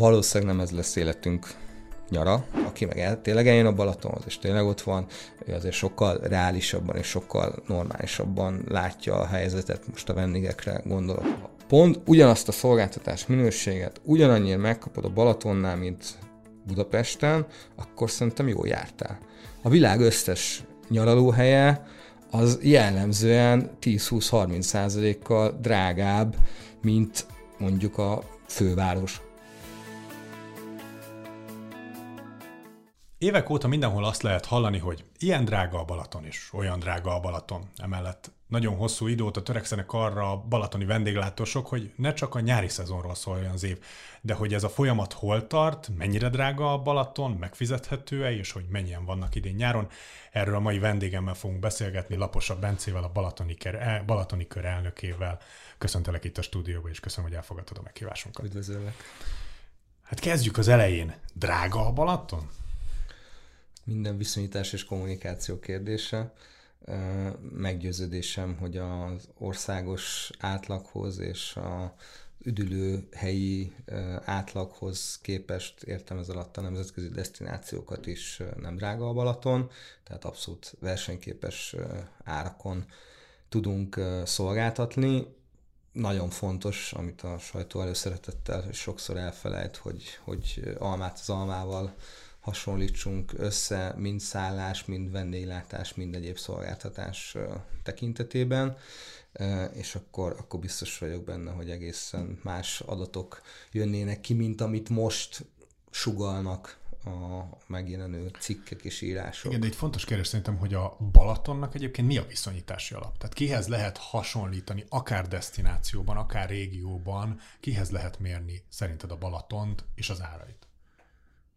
Valószínűleg nem ez lesz életünk nyara, aki meg el, tényleg eljön a Balatonhoz, és tényleg ott van, ő azért sokkal reálisabban és sokkal normálisabban látja a helyzetet, most a vendégekre gondolok. Pont ugyanazt a szolgáltatás minőséget ugyanannyira megkapod a Balatonnál, mint Budapesten, akkor szerintem jól jártál. A világ összes nyaralóhelye az jellemzően 10-20-30 százalékkal drágább, mint mondjuk a főváros Évek óta mindenhol azt lehet hallani, hogy ilyen drága a Balaton is, olyan drága a Balaton. Emellett nagyon hosszú időt törekszenek arra a balatoni vendéglátósok, hogy ne csak a nyári szezonról szóljon az év, de hogy ez a folyamat hol tart, mennyire drága a Balaton, megfizethető-e, és hogy mennyien vannak idén nyáron. Erről a mai vendégemmel fogunk beszélgetni, Laposabb Bencével, a Balatoni, Kör, Balatoni Kör elnökével. Köszöntelek itt a stúdióban, és köszönöm, hogy elfogadtad a meghívásunkat. Üdvözöllek. Hát kezdjük az elején. Drága a Balaton? Minden viszonyítás és kommunikáció kérdése. Meggyőződésem, hogy az országos átlaghoz és a üdülő helyi átlaghoz képest értem ez alatt a nemzetközi destinációkat is nem drága a Balaton, tehát abszolút versenyképes árakon tudunk szolgáltatni. Nagyon fontos, amit a sajtó előszeretettel sokszor elfelejt, hogy, hogy almát az almával hasonlítsunk össze mind szállás, mind vendéglátás, mind egyéb szolgáltatás tekintetében, és akkor, akkor biztos vagyok benne, hogy egészen más adatok jönnének ki, mint amit most sugalnak a megjelenő cikkek és írások. Igen, de egy fontos kérdés szerintem, hogy a Balatonnak egyébként mi a viszonyítási alap? Tehát kihez lehet hasonlítani, akár destinációban, akár régióban, kihez lehet mérni szerinted a Balatont és az árait?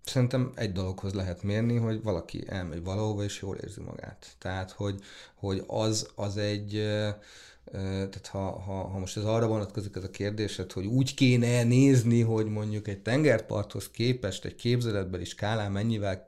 Szerintem egy dologhoz lehet mérni, hogy valaki elmegy valahova, és jól érzi magát. Tehát, hogy, hogy az, az egy, tehát ha, ha, ha most ez arra vonatkozik ez a kérdésed, hogy úgy kéne nézni, hogy mondjuk egy tengerparthoz képest egy képzeletbeli skálán mennyivel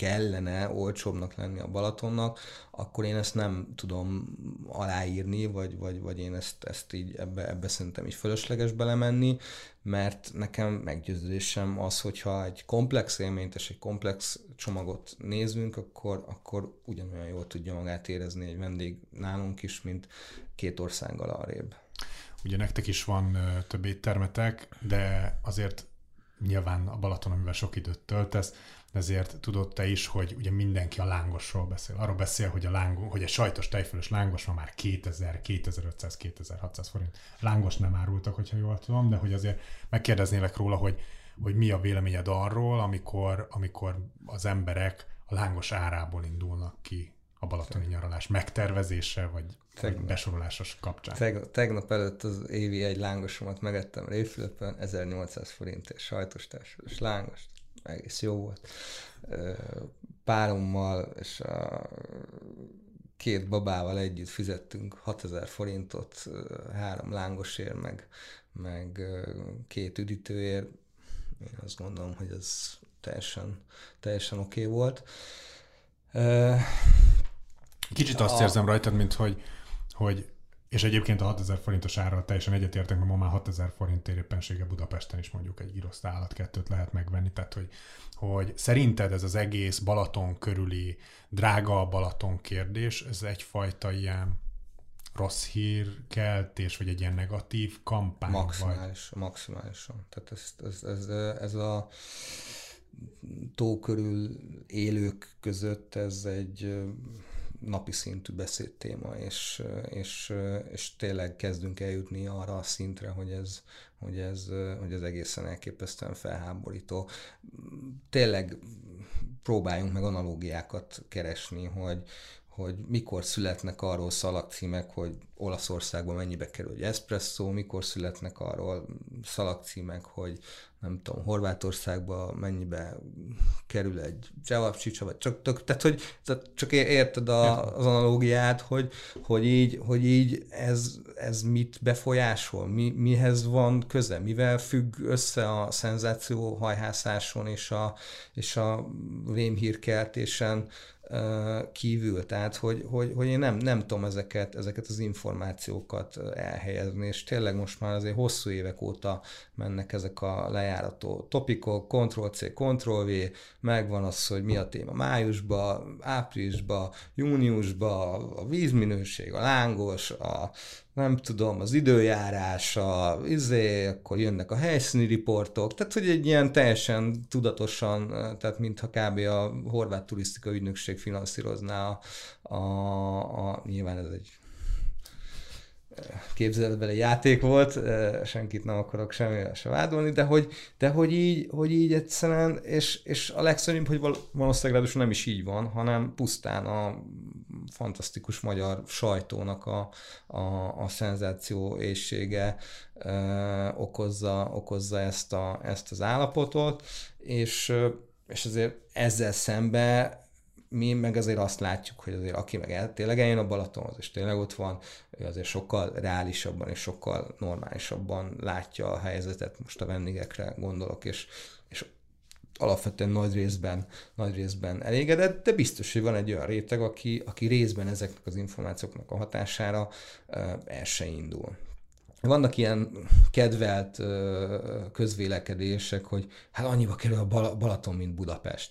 kellene olcsóbbnak lenni a Balatonnak, akkor én ezt nem tudom aláírni, vagy, vagy, vagy én ezt, ezt így ebbe, ebbe szerintem így fölösleges belemenni, mert nekem meggyőződésem az, hogyha egy komplex élményt és egy komplex csomagot nézünk, akkor, akkor ugyanolyan jól tudja magát érezni egy vendég nálunk is, mint két országgal arrébb. Ugye nektek is van több éttermetek, de azért nyilván a Balaton, amivel sok időt töltesz, ezért tudod te is, hogy ugye mindenki a lángosról beszél. Arról beszél, hogy, a láng, hogy egy sajtos tejfölös lángos ma már 2000, 2500, 2600 forint. Lángos nem árultak, hogyha jól tudom, de hogy azért megkérdeznélek róla, hogy, hogy mi a véleményed arról, amikor, amikor az emberek a lángos árából indulnak ki a balatoni nyaralás megtervezése, vagy, tegnap, vagy besorolásos kapcsán. Tegnap, tegnap előtt az évi egy lángosomat megettem Réfülöpön, 1800 forint és sajtos társadalmas lángos egész jó volt. Párommal és a két babával együtt fizettünk 6000 forintot, három lángosért, meg, meg két üdítőért. Én azt gondolom, hogy ez teljesen, teljesen oké okay volt. Kicsit azt a... érzem rajtad, mint hogy, hogy és egyébként a 6000 forintos ára teljesen egyetértek, mert ma már 6000 forint éppensége Budapesten is mondjuk egy giroszt állatkettőt lehet megvenni, tehát hogy, hogy szerinted ez az egész Balaton körüli drága Balaton kérdés, ez egyfajta ilyen rossz keltés, vagy egy ilyen negatív kampány? Maximális, vagy? maximálisan. Tehát ez, ez, ez, ez a tó körül élők között ez egy napi szintű beszédtéma, és, és, és tényleg kezdünk eljutni arra a szintre, hogy ez, hogy ez, hogy ez egészen elképesztően felháborító. Tényleg próbáljunk meg analógiákat keresni, hogy, hogy mikor születnek arról szalagcímek, hogy Olaszországban mennyibe kerül egy espresso, mikor születnek arról szalagcímek, hogy nem tudom, Horvátországba mennyibe kerül egy Csevapcsicsa, vagy csak, tök, tehát hogy tehát csak érted a, az analógiát, hogy, hogy így, hogy így ez, ez mit befolyásol, mi, mihez van köze, mivel függ össze a szenzáció hajhászáson és a, és a rémhírkeltésen kívül, tehát hogy, hogy, hogy én nem, nem tudom ezeket, ezeket az információkat elhelyezni, és tényleg most már azért hosszú évek óta mennek ezek a lejárató topikok, Ctrl-C, Ctrl-V, megvan az, hogy mi a téma májusba, áprilisba, júniusba, a vízminőség, a lángos, a nem tudom, az időjárás, a, izé, akkor jönnek a helyszíni riportok, tehát hogy egy ilyen teljesen tudatosan, tehát mintha kb. a horvát turisztika ügynökség finanszírozná a, a, a nyilván ez egy képzeletbeli játék volt, senkit nem akarok semmivel se vádolni, de hogy, de hogy, így, hogy így egyszerűen, és, és a legszörnyűbb, hogy valószínűleg nem is így van, hanem pusztán a fantasztikus magyar sajtónak a, a, a szenzáció éjsége okozza, okozza ezt, a, ezt az állapotot, és, és azért ezzel szembe mi meg azért azt látjuk, hogy azért aki meg el, tényleg eljön a Balatonhoz, és tényleg ott van, ő azért sokkal reálisabban és sokkal normálisabban látja a helyzetet, most a vendégekre gondolok, és, és alapvetően nagy részben, nagy részben elégedett, de biztos, hogy van egy olyan réteg, aki, aki részben ezeknek az információknak a hatására el se indul. Vannak ilyen kedvelt közvélekedések, hogy hát annyiba kerül a Balaton, mint Budapest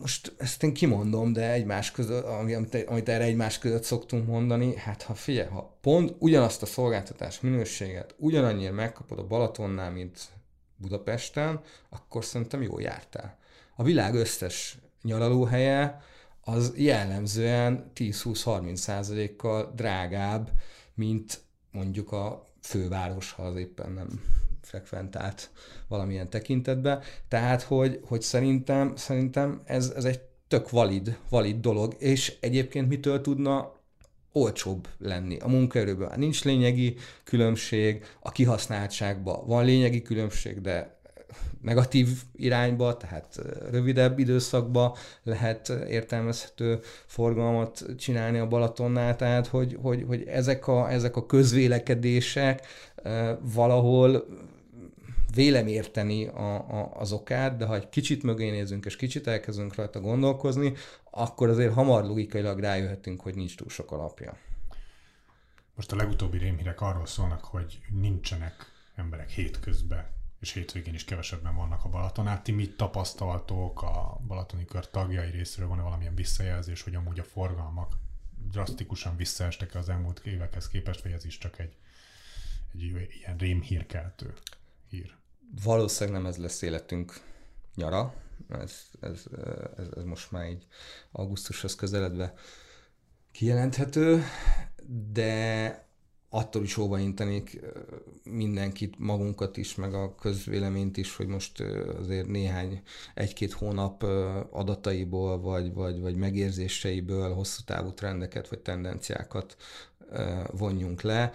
most ezt én kimondom, de egymás között, amit, amit erre egymás között szoktunk mondani, hát ha figyelj, ha pont ugyanazt a szolgáltatás minőséget ugyanannyira megkapod a Balatonnál, mint Budapesten, akkor szerintem jól jártál. A világ összes nyaralóhelye az jellemzően 10-20-30 százalékkal drágább, mint mondjuk a főváros, ha az éppen nem frekventált valamilyen tekintetbe. Tehát, hogy, hogy szerintem, szerintem ez, ez egy tök valid, valid dolog, és egyébként mitől tudna olcsóbb lenni. A munkaerőben nincs lényegi különbség, a kihasználtságban van lényegi különbség, de negatív irányba, tehát rövidebb időszakba lehet értelmezhető forgalmat csinálni a Balatonnál, tehát hogy, hogy, hogy ezek, a, ezek a közvélekedések valahol vélem érteni a, a, az okát, de ha egy kicsit mögé nézünk, és kicsit elkezdünk rajta gondolkozni, akkor azért hamar logikailag rájöhetünk, hogy nincs túl sok alapja. Most a legutóbbi rémhírek arról szólnak, hogy nincsenek emberek hétközben, és hétvégén is kevesebben vannak a Balatonát. Ti mit tapasztaltok a Balatoni kör tagjai részéről? Van-e valamilyen visszajelzés, hogy amúgy a forgalmak drasztikusan visszaestek az elmúlt évekhez képest, vagy ez is csak egy, egy ilyen rémhírkeltő hír? Valószínűleg nem ez lesz életünk nyara, ez, ez, ez, ez most már így augusztushoz közeledve kijelenthető, de attól is óvaintenék mindenkit, magunkat is, meg a közvéleményt is, hogy most azért néhány, egy-két hónap adataiból, vagy, vagy, vagy megérzéseiből hosszú távú trendeket, vagy tendenciákat vonjunk le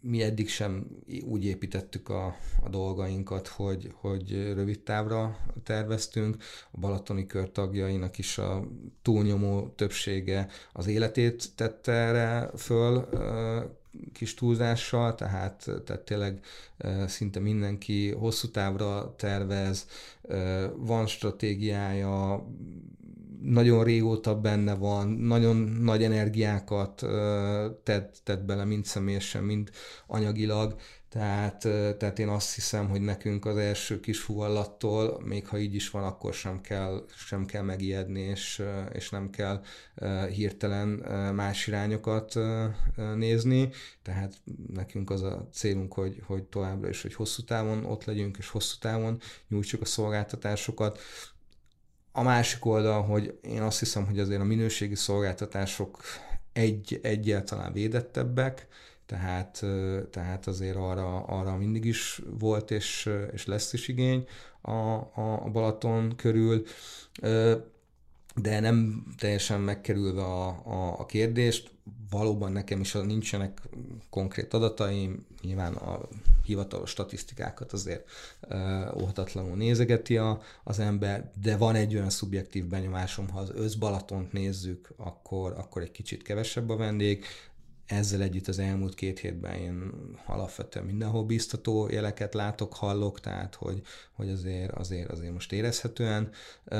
mi eddig sem úgy építettük a, a dolgainkat, hogy, hogy rövid távra terveztünk. A Balatoni kör tagjainak is a túlnyomó többsége az életét tette erre föl kis túlzással, tehát, tehát tényleg szinte mindenki hosszú távra tervez, van stratégiája, nagyon régóta benne van, nagyon nagy energiákat tett, tett bele, mind személyesen, mind anyagilag, tehát, tehát én azt hiszem, hogy nekünk az első kis fuvallattól, még ha így is van, akkor sem kell, sem kell megijedni, és, és nem kell hirtelen más irányokat nézni. Tehát nekünk az a célunk, hogy, hogy továbbra is, hogy hosszú távon ott legyünk, és hosszú távon nyújtsuk a szolgáltatásokat. A másik oldal, hogy én azt hiszem, hogy azért a minőségi szolgáltatások egy, egyáltalán védettebbek, tehát, tehát azért arra, arra mindig is volt és, és lesz is igény a, a, Balaton körül, de nem teljesen megkerülve a, a, a kérdést, valóban nekem is nincsenek konkrét adataim, nyilván a hivatalos statisztikákat azért uh, óhatatlanul nézegeti a, az ember, de van egy olyan szubjektív benyomásom, ha az összbalatont nézzük, akkor, akkor egy kicsit kevesebb a vendég, ezzel együtt az elmúlt két hétben én alapvetően mindenhol biztató jeleket látok, hallok, tehát hogy, hogy azért, azért, azért most érezhetően uh,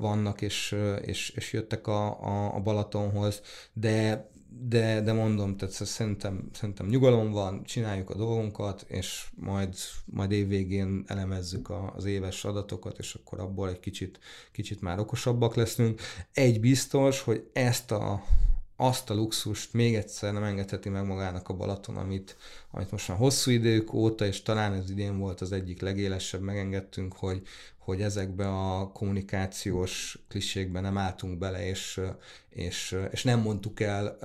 vannak és, és, és jöttek a, a, a Balatonhoz, de de, de mondom, tehát szerintem, szerintem nyugalom van, csináljuk a dolgunkat, és majd, majd évvégén elemezzük a, az éves adatokat, és akkor abból egy kicsit, kicsit már okosabbak leszünk. Egy biztos, hogy ezt a, azt a luxust még egyszer nem engedheti meg magának a Balaton, amit, amit most már hosszú idők óta, és talán ez idén volt az egyik legélesebb, megengedtünk, hogy, hogy ezekbe a kommunikációs klisékbe nem álltunk bele, és, és, és nem mondtuk el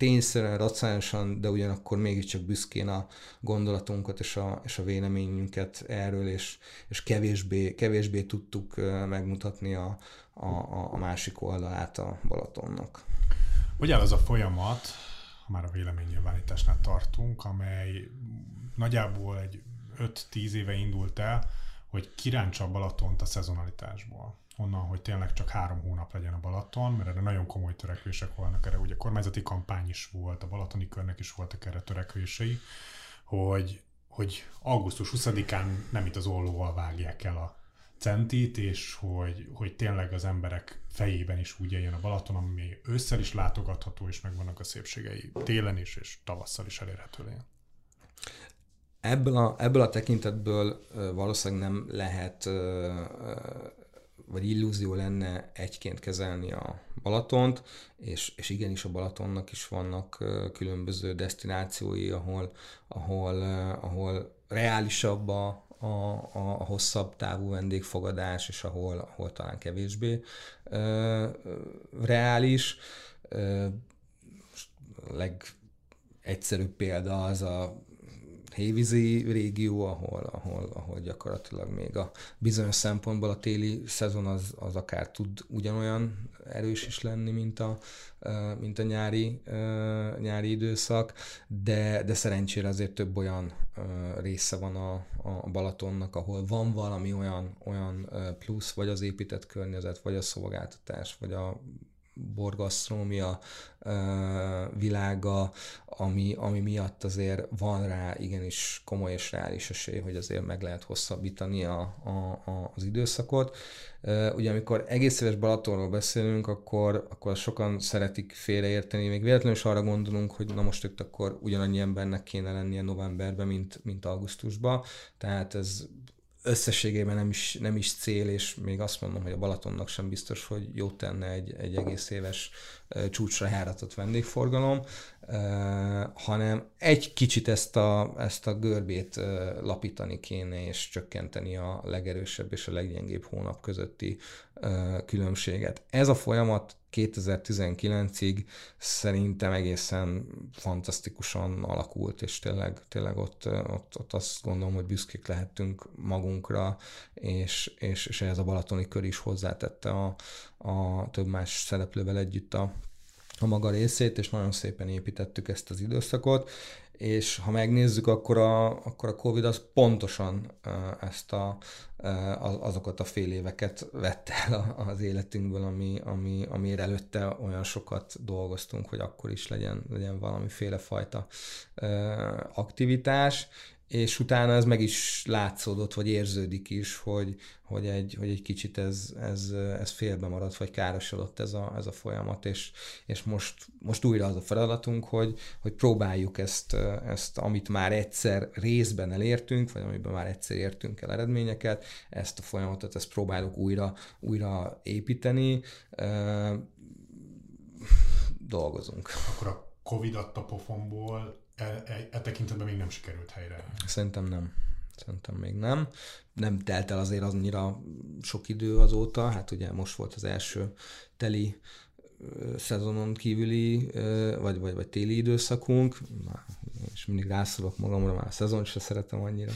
tényszerűen, racionálisan, de ugyanakkor mégiscsak büszkén a gondolatunkat és a, és a véleményünket erről, és, és kevésbé, kevésbé tudtuk megmutatni a, a, a másik oldalát a Balatonnak. Hogy az a folyamat, ha már a véleménynyilvánításnál tartunk, amely nagyjából egy 5-10 éve indult el, hogy kirántsa a Balatont a szezonalitásból. Onnan, hogy tényleg csak három hónap legyen a Balaton, mert erre nagyon komoly törekvések vannak erre. Ugye kormányzati kampány is volt, a Balatoni körnek is voltak erre törekvései, hogy, hogy augusztus 20-án nem itt az ollóval vágják el a centit, és hogy, hogy tényleg az emberek fejében is úgy jön a Balaton, ami ősszel is látogatható, és megvannak a szépségei télen is, és tavasszal is elérhető legyen. Ebből a, ebből a tekintetből valószínűleg nem lehet, vagy illúzió lenne egyként kezelni a Balatont, és, és igenis a Balatonnak is vannak különböző destinációi, ahol, ahol, ahol reálisabb a, a, a, a hosszabb távú vendégfogadás, és ahol, ahol talán kevésbé ö, reális. Ö, a legegyszerűbb példa az a hévízi régió, ahol, ahol, ahol gyakorlatilag még a bizonyos szempontból a téli szezon az, az akár tud ugyanolyan erős is lenni, mint a, mint a nyári, nyári időszak, de, de szerencsére azért több olyan része van a, a Balatonnak, ahol van valami olyan, olyan plusz, vagy az épített környezet, vagy a szolgáltatás, vagy a borgasztrómia világa, ami, ami miatt azért van rá igenis komoly és reális esély, hogy azért meg lehet hosszabbítani a, a, a, az időszakot. Ugye amikor egész éves Balatonról beszélünk, akkor, akkor sokan szeretik félreérteni, még véletlenül is arra gondolunk, hogy na most itt akkor ugyanannyi embernek kéne lennie novemberben, mint, mint augusztusban, tehát ez összességében nem is, nem is cél, és még azt mondom, hogy a Balatonnak sem biztos, hogy jó tenne egy, egy egész éves csúcsra járatott vendégforgalom, hanem egy kicsit ezt a, ezt a görbét lapítani kéne, és csökkenteni a legerősebb és a leggyengébb hónap közötti különbséget. Ez a folyamat 2019-ig szerintem egészen fantasztikusan alakult, és tényleg, tényleg ott, ott, ott azt gondolom, hogy büszkék lehetünk magunkra, és, és, és ehhez a Balatoni kör is hozzátette a, a több más szereplővel együtt a, a maga részét, és nagyon szépen építettük ezt az időszakot, és ha megnézzük, akkor a, akkor a Covid az pontosan ezt a, azokat a fél éveket vette el az életünkből, ami, ami, amire előtte olyan sokat dolgoztunk, hogy akkor is legyen, legyen valamiféle fajta aktivitás, és utána ez meg is látszódott, vagy érződik is, hogy, hogy, egy, hogy egy kicsit ez, ez, ez félbe maradt, vagy károsodott ez a, ez a folyamat, és, és most, most újra az a feladatunk, hogy, hogy próbáljuk ezt, ezt, amit már egyszer részben elértünk, vagy amiben már egyszer értünk el eredményeket, ezt a folyamatot, ezt próbáljuk újra, újra építeni, dolgozunk. Akkor a Covid adta pofonból e, e, e tekintetben még nem sikerült helyre. Szerintem nem. Szerintem még nem. Nem telt el azért annyira sok idő azóta, hát ugye most volt az első teli szezonon kívüli, vagy, vagy, vagy téli időszakunk, és mindig rászolok magamra, már a szezon se szeretem annyira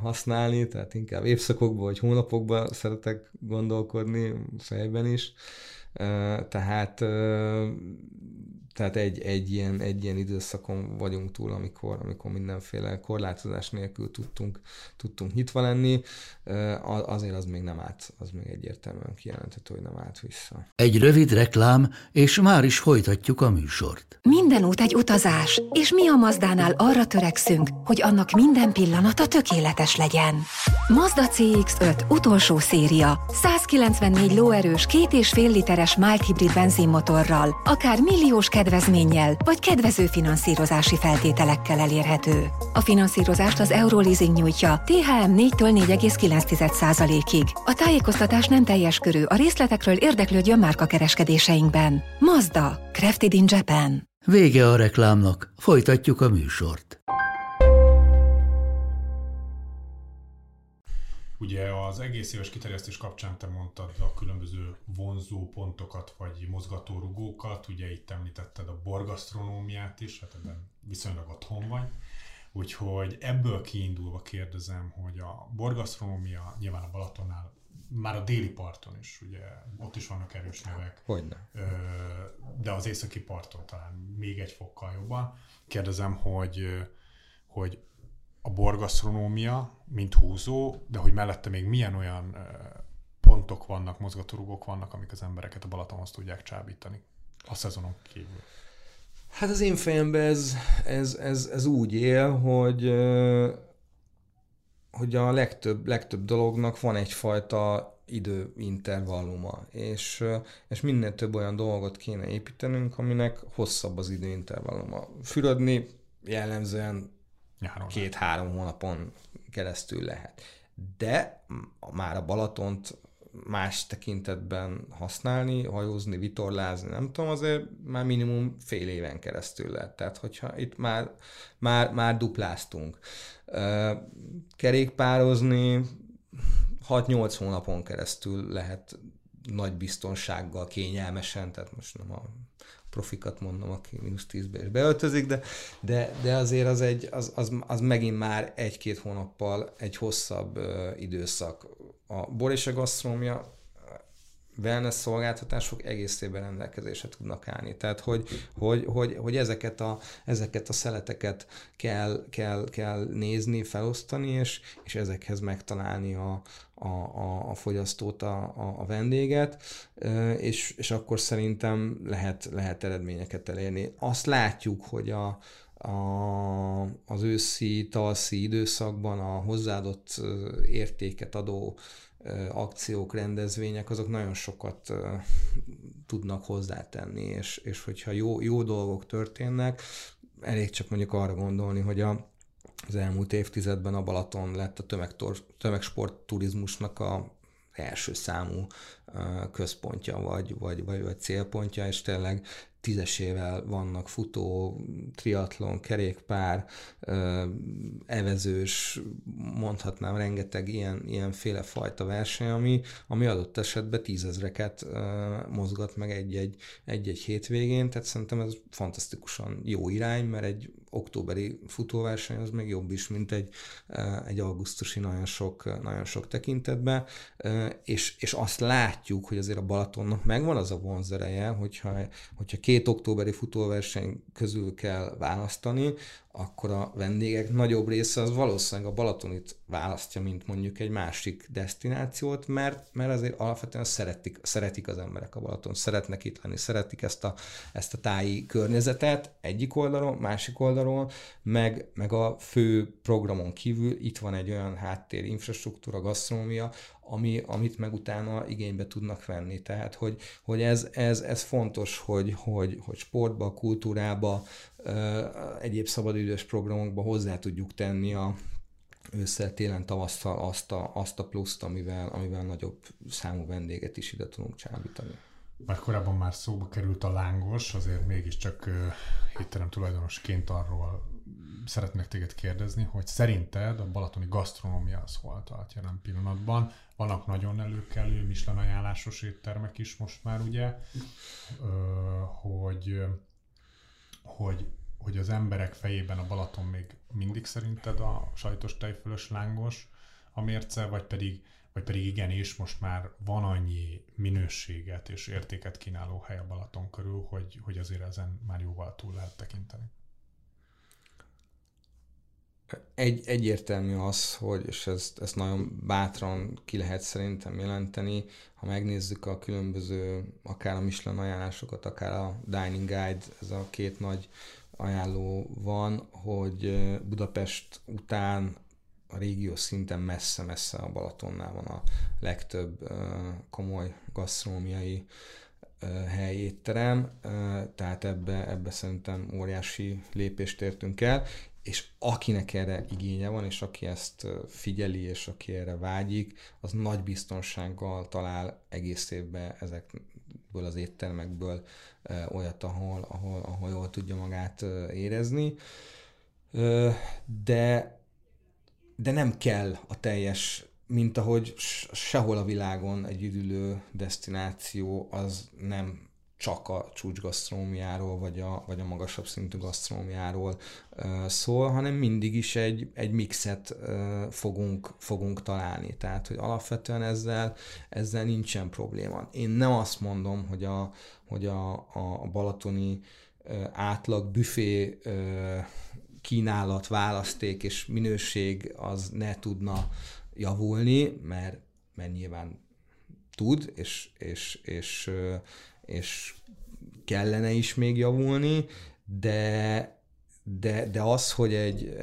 használni, tehát inkább évszakokban vagy hónapokban szeretek gondolkodni, fejben is Tehát tehát egy, egy, ilyen, egy ilyen időszakon vagyunk túl, amikor, amikor mindenféle korlátozás nélkül tudtunk, tudtunk nyitva lenni, azért az még nem állt, az még egyértelműen kijelenthető, hogy nem állt vissza. Egy rövid reklám, és már is folytatjuk a műsort. Minden út egy utazás, és mi a Mazdánál arra törekszünk, hogy annak minden pillanata tökéletes legyen. Mazda CX-5 utolsó széria, 194 lóerős, két és fél literes mild hibrid benzinmotorral, akár milliós kedvezménnyel vagy kedvező finanszírozási feltételekkel elérhető. A finanszírozást az Euroleasing nyújtja THM 4-től 4,9%-ig. A tájékoztatás nem teljes körű, a részletekről érdeklődjön márka kereskedéseinkben. Mazda, Crafted in Japan. Vége a reklámnak, folytatjuk a műsort. Ugye az egész éves kiterjesztés kapcsán te mondtad a különböző vonzó pontokat, vagy mozgatórugókat, ugye itt említetted a borgasztronómiát is, hát ebben viszonylag otthon vagy. Úgyhogy ebből kiindulva kérdezem, hogy a borgasztronómia nyilván a Balatonnál már a déli parton is, ugye ott is vannak erős nevek. Hogyne. De az északi parton talán még egy fokkal jobban. Kérdezem, hogy, hogy a borgasztronómia, mint húzó, de hogy mellette még milyen olyan pontok vannak, mozgatórugók vannak, amik az embereket a Balatonhoz tudják csábítani a szezonon kívül. Hát az én fejemben ez, ez, ez, ez úgy él, hogy hogy a legtöbb, legtöbb dolognak van egyfajta időintervalluma, és, és minél több olyan dolgot kéne építenünk, aminek hosszabb az időintervalluma. Fürödni jellemzően két-három hónapon keresztül lehet. De már a Balatont más tekintetben használni, hajózni, vitorlázni, nem tudom, azért már minimum fél éven keresztül lehet. Tehát, hogyha itt már, már, már dupláztunk. Kerékpározni 6-8 hónapon keresztül lehet nagy biztonsággal, kényelmesen, tehát most nem a profikat mondom, aki mínusz 10-be is beöltözik, de, de, de azért az, egy, az, az, az megint már egy-két hónappal egy hosszabb uh, időszak. A bor és a gasztrómia wellness szolgáltatások egészében rendelkezésre tudnak állni. Tehát, hogy, hogy, hogy, hogy ezeket, a, ezeket a szeleteket kell, kell, kell nézni, felosztani, és, és ezekhez megtalálni a, a, a, a fogyasztót, a, a, a vendéget, és, és akkor szerintem lehet, lehet eredményeket elérni. Azt látjuk, hogy a, a, az őszi, tavaszi időszakban a hozzáadott értéket adó akciók, rendezvények, azok nagyon sokat tudnak hozzátenni, és, és hogyha jó, jó dolgok történnek, elég csak mondjuk arra gondolni, hogy a, az elmúlt évtizedben a Balaton lett a tömegtor, tömegsport turizmusnak a első számú központja, vagy, vagy, vagy, vagy célpontja, és tényleg tízesével vannak futó, triatlon, kerékpár, evezős, mondhatnám rengeteg ilyen, ilyenféle fajta verseny, ami, ami adott esetben tízezreket mozgat meg egy-egy, egy-egy hétvégén, tehát szerintem ez fantasztikusan jó irány, mert egy októberi futóverseny az még jobb is, mint egy, egy augusztusi nagyon sok, nagyon sok tekintetben, és, és azt látjuk, hogy azért a Balatonnak megvan az a vonzereje, hogyha, hogyha két októberi futóverseny közül kell választani, akkor a vendégek nagyobb része az valószínűleg a Balatonit választja, mint mondjuk egy másik destinációt, mert, mert azért alapvetően szeretik, szeretik az emberek a Balaton, szeretnek itt lenni, szeretik ezt a, ezt a táji környezetet egyik oldalon, másik oldalon, meg, meg a fő programon kívül itt van egy olyan háttér infrastruktúra, gasztronómia, ami, amit meg utána igénybe tudnak venni. Tehát, hogy, hogy ez, ez, ez fontos, hogy, hogy, hogy sportba, kultúrába, egyéb szabadidős programokba hozzá tudjuk tenni a ősszel, télen, tavasszal azt a, azt a pluszt, amivel, amivel nagyobb számú vendéget is ide tudunk csábítani. Már korábban már szóba került a lángos, azért mégiscsak hitterem tulajdonosként arról szeretnék téged kérdezni, hogy szerinted a balatoni gasztronómia az hol tart jelen pillanatban? Vannak nagyon előkelő Michelin ajánlásos éttermek is most már, ugye, hogy, hogy, hogy az emberek fejében a Balaton még mindig szerinted a sajtos tejfölös lángos, a mérce, vagy pedig, vagy pedig igenis most már van annyi minőséget és értéket kínáló hely a Balaton körül, hogy, hogy azért ezen már jóval túl lehet tekinteni. Egy, egyértelmű az, hogy, és ezt, ezt nagyon bátran ki lehet szerintem jelenteni, ha megnézzük a különböző, akár a Michelin ajánlásokat, akár a Dining Guide, ez a két nagy ajánló van, hogy Budapest után a régió szinten messze-messze a Balatonnál van a legtöbb komoly gasztronómiai helyétterem, tehát ebbe, ebbe szerintem óriási lépést értünk el, és akinek erre igénye van, és aki ezt figyeli, és aki erre vágyik, az nagy biztonsággal talál egész évben ezekből az éttermekből olyat, ahol, ahol, ahol jól tudja magát érezni. De, de nem kell a teljes, mint ahogy sehol a világon egy üdülő destináció az nem csak a csúcsgasztrómiáról, vagy a, vagy a magasabb szintű gasztrómiáról szól, hanem mindig is egy, egy mixet fogunk, fogunk találni. Tehát, hogy alapvetően ezzel, ezzel nincsen probléma. Én nem azt mondom, hogy a, hogy a, a balatoni átlag büfé kínálat, választék és minőség az ne tudna javulni, mert, mert nyilván tud, és, és, és, és kellene is még javulni, de, de, de az, hogy egy,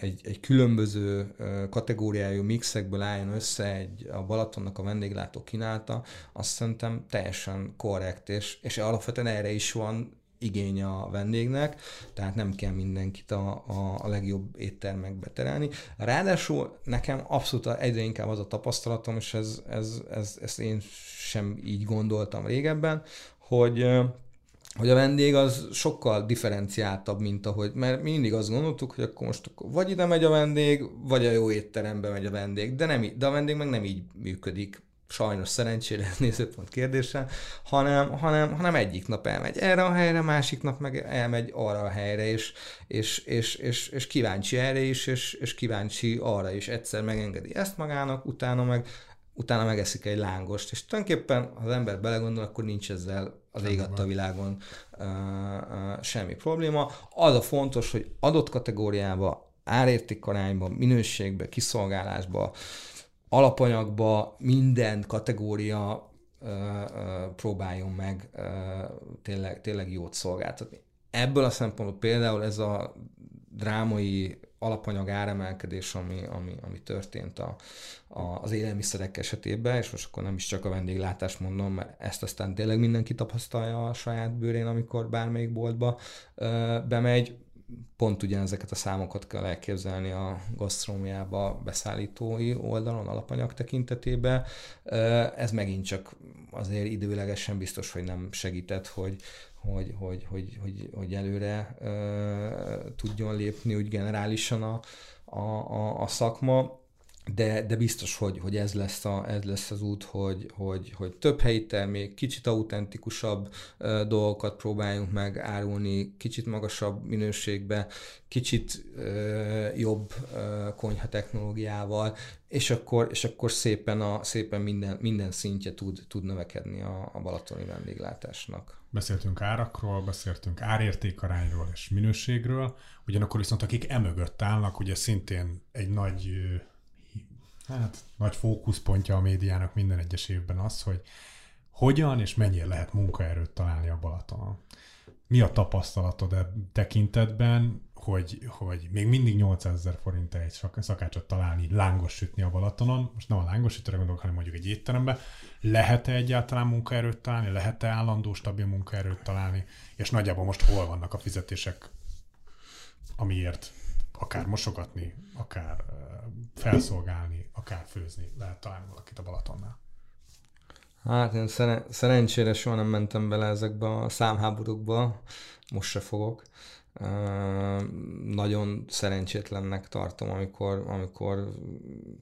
egy, egy különböző kategóriájú mixekből álljon össze egy, a Balatonnak a vendéglátó kínálta, azt szerintem teljesen korrekt, és, és alapvetően erre is van igény a vendégnek, tehát nem kell mindenkit a, a, a legjobb éttermekbe terelni. Ráadásul nekem abszolút egyre inkább az a tapasztalatom, és ez, ez, ez, ezt én sem így gondoltam régebben, hogy hogy a vendég az sokkal differenciáltabb, mint ahogy, mert mi mindig azt gondoltuk, hogy akkor most akkor vagy ide megy a vendég, vagy a jó étterembe megy a vendég, de, nem, de a vendég meg nem így működik sajnos szerencsére nézőpont kérdése, hanem, hanem, hanem egyik nap elmegy erre a helyre, másik nap meg elmegy arra a helyre, és, és, és, és, és kíváncsi erre is, és, és kíváncsi arra is. Egyszer megengedi ezt magának, utána meg utána megeszik egy lángost, és tulajdonképpen, ha az ember belegondol, akkor nincs ezzel az ég a világon uh, uh, semmi probléma. Az a fontos, hogy adott kategóriába, árértékarányba, minőségbe, kiszolgálásba, alapanyagba minden kategória uh, uh, próbáljon meg uh, tényleg, tényleg jót szolgáltatni. Ebből a szempontból például ez a drámai alapanyag áremelkedés, ami, ami, ami történt a, a, az élelmiszerek esetében, és most akkor nem is csak a vendéglátást mondom, mert ezt aztán tényleg mindenki tapasztalja a saját bőrén, amikor bármelyik boltba ö, bemegy, pont ugyanezeket a számokat kell elképzelni a gasztrómiába beszállítói oldalon, alapanyag tekintetében. Ez megint csak azért időlegesen biztos, hogy nem segített, hogy, hogy, hogy, hogy, hogy, hogy előre tudjon lépni úgy generálisan a, a, a, a szakma de, de biztos, hogy, hogy ez, lesz a, ez lesz az út, hogy, hogy, hogy több helyi termék, kicsit autentikusabb uh, dolgokat próbáljunk meg árulni, kicsit magasabb minőségbe, kicsit uh, jobb uh, konyha technológiával, és akkor, és akkor szépen, a, szépen minden, minden szintje tud, tud növekedni a, a balatoni vendéglátásnak. Beszéltünk árakról, beszéltünk árértékarányról és minőségről, ugyanakkor viszont akik emögött állnak, ugye szintén egy nagy hát nagy fókuszpontja a médiának minden egyes évben az, hogy hogyan és mennyire lehet munkaerőt találni a Balatonon. Mi a tapasztalatod e tekintetben, hogy, hogy még mindig 800 ezer forint egy szakácsot találni, lángos sütni a Balatonon, most nem a lángos sütőre gondolok, hanem mondjuk egy étterembe, lehet-e egyáltalán munkaerőt találni, lehet-e állandó, stabil munkaerőt találni, és nagyjából most hol vannak a fizetések, amiért akár mosogatni, akár felszolgálni, akár főzni lehet találni valakit a Balatonnál. Hát én szeren- szerencsére soha nem mentem bele ezekbe a számháborúkba, most se fogok. Nagyon szerencsétlennek tartom, amikor, amikor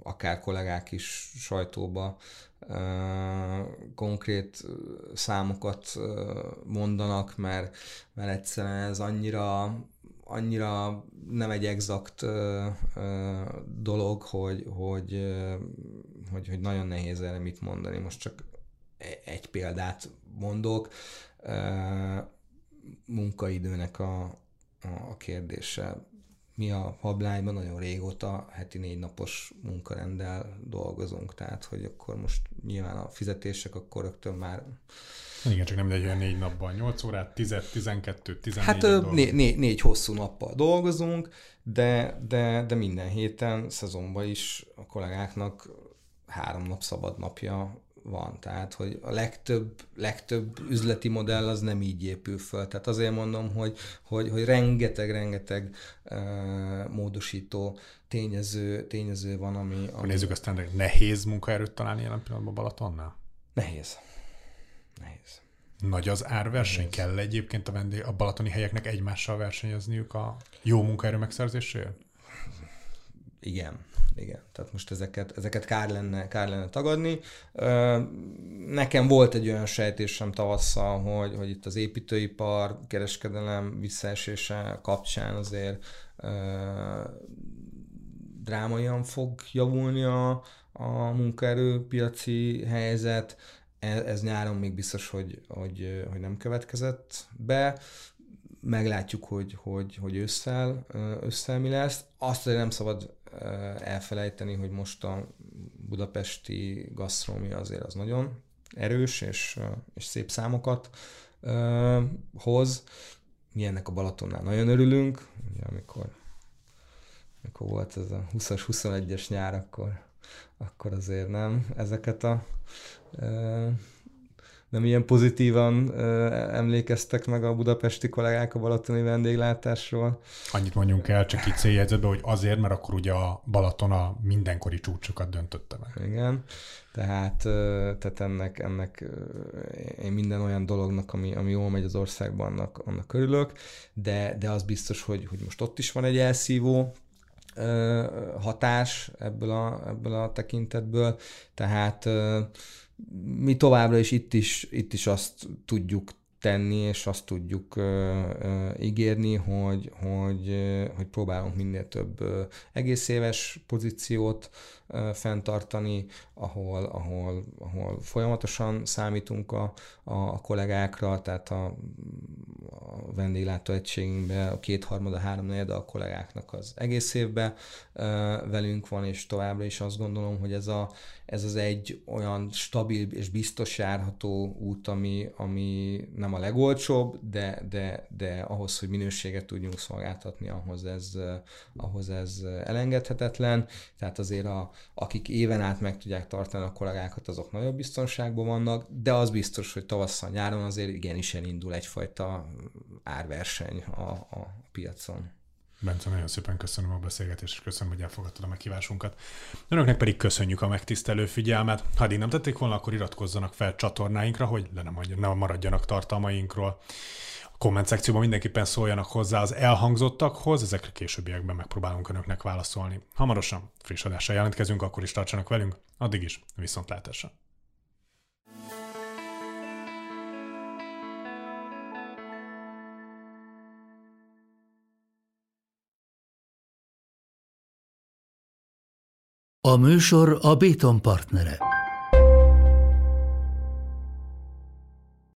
akár kollégák is sajtóba konkrét számokat mondanak, mert, mert egyszerűen ez annyira annyira nem egy exakt ö, ö, dolog, hogy, hogy, ö, hogy, hogy nagyon nehéz erre mit mondani. Most csak e-, egy példát mondok. Ö, munkaidőnek a, a kérdése. Mi a Hablányban nagyon régóta heti négy napos munkarendel dolgozunk, tehát hogy akkor most nyilván a fizetések akkor rögtön már igen, csak nem egy olyan négy napban, 8 órát, 10, 12, 14 Hát né, né, négy hosszú nappal dolgozunk, de, de, de minden héten, szezonban is a kollégáknak három nap szabad napja van. Tehát, hogy a legtöbb, legtöbb üzleti modell az nem így épül föl. Tehát azért mondom, hogy, hogy, hogy rengeteg, rengeteg uh, módosító tényező, tényező van, ami... ami... Nézzük aztán, nehéz munkaerőt találni jelen pillanatban Balatonnál? Nehéz. Nehéz. Nagy az árverseny? Nehéz. Kell egyébként a, vendég, a balatoni helyeknek egymással versenyezniük a jó munkaerő megszerzéséért? Igen, igen. Tehát most ezeket, ezeket kár, lenne, kár lenne tagadni. Nekem volt egy olyan sejtésem tavasszal, hogy, hogy itt az építőipar, kereskedelem visszaesése kapcsán azért drámaian fog javulni a, a munkaerőpiaci helyzet. Ez, ez nyáron még biztos, hogy, hogy, hogy nem következett be meglátjuk, hogy, hogy, hogy ősszel, ősszel mi lesz. Azt nem szabad elfelejteni, hogy most a budapesti gasztrómi azért az nagyon erős, és, és szép számokat hoz. Mi ennek a Balatonnál nagyon örülünk, ugye amikor, amikor volt ez a 20-as, 21-es nyár, akkor, akkor azért nem ezeket a nem ilyen pozitívan ö, emlékeztek meg a budapesti kollégák a balatoni vendéglátásról. Annyit mondjunk el, csak itt céljegyzetben, hogy azért, mert akkor ugye a Balaton a mindenkori csúcsokat döntötte meg. Igen, tehát, tehát ennek, ennek én minden olyan dolognak, ami, ami jól megy az országban, annak, annak örülök, de, de az biztos, hogy, hogy most ott is van egy elszívó, hatás ebből a, ebből a tekintetből, tehát mi továbbra is itt is, itt is azt tudjuk tenni, és azt tudjuk uh, uh, ígérni, hogy, hogy, uh, hogy próbálunk minél több uh, egész éves pozíciót fenntartani, ahol, ahol, ahol folyamatosan számítunk a, a kollégákra, tehát a, a vendéglátó egységünkben a kétharmada, háromnegyed a kollégáknak az egész évben velünk van, és továbbra is azt gondolom, hogy ez, a, ez az egy olyan stabil és biztos járható út, ami, ami nem a legolcsóbb, de, de, de ahhoz, hogy minőséget tudjunk szolgáltatni, ahhoz ez, ahhoz ez elengedhetetlen. Tehát azért a, akik éven át meg tudják tartani a kollégákat, azok nagyobb biztonságban vannak, de az biztos, hogy tavasszal, nyáron azért igenis elindul egyfajta árverseny a, a piacon. Bence, nagyon szépen köszönöm a beszélgetést, és köszönöm, hogy elfogadtad a meghívásunkat. Önöknek pedig köszönjük a megtisztelő figyelmet. Ha így nem tették volna, akkor iratkozzanak fel csatornáinkra, hogy le nem maradjanak tartalmainkról. Komment szekcióban mindenképpen szóljanak hozzá az elhangzottakhoz, ezekre későbbiekben megpróbálunk önöknek válaszolni. Hamarosan friss adással jelentkezünk, akkor is tartsanak velünk. Addig is, viszontlátásra! A műsor a Béton partnere.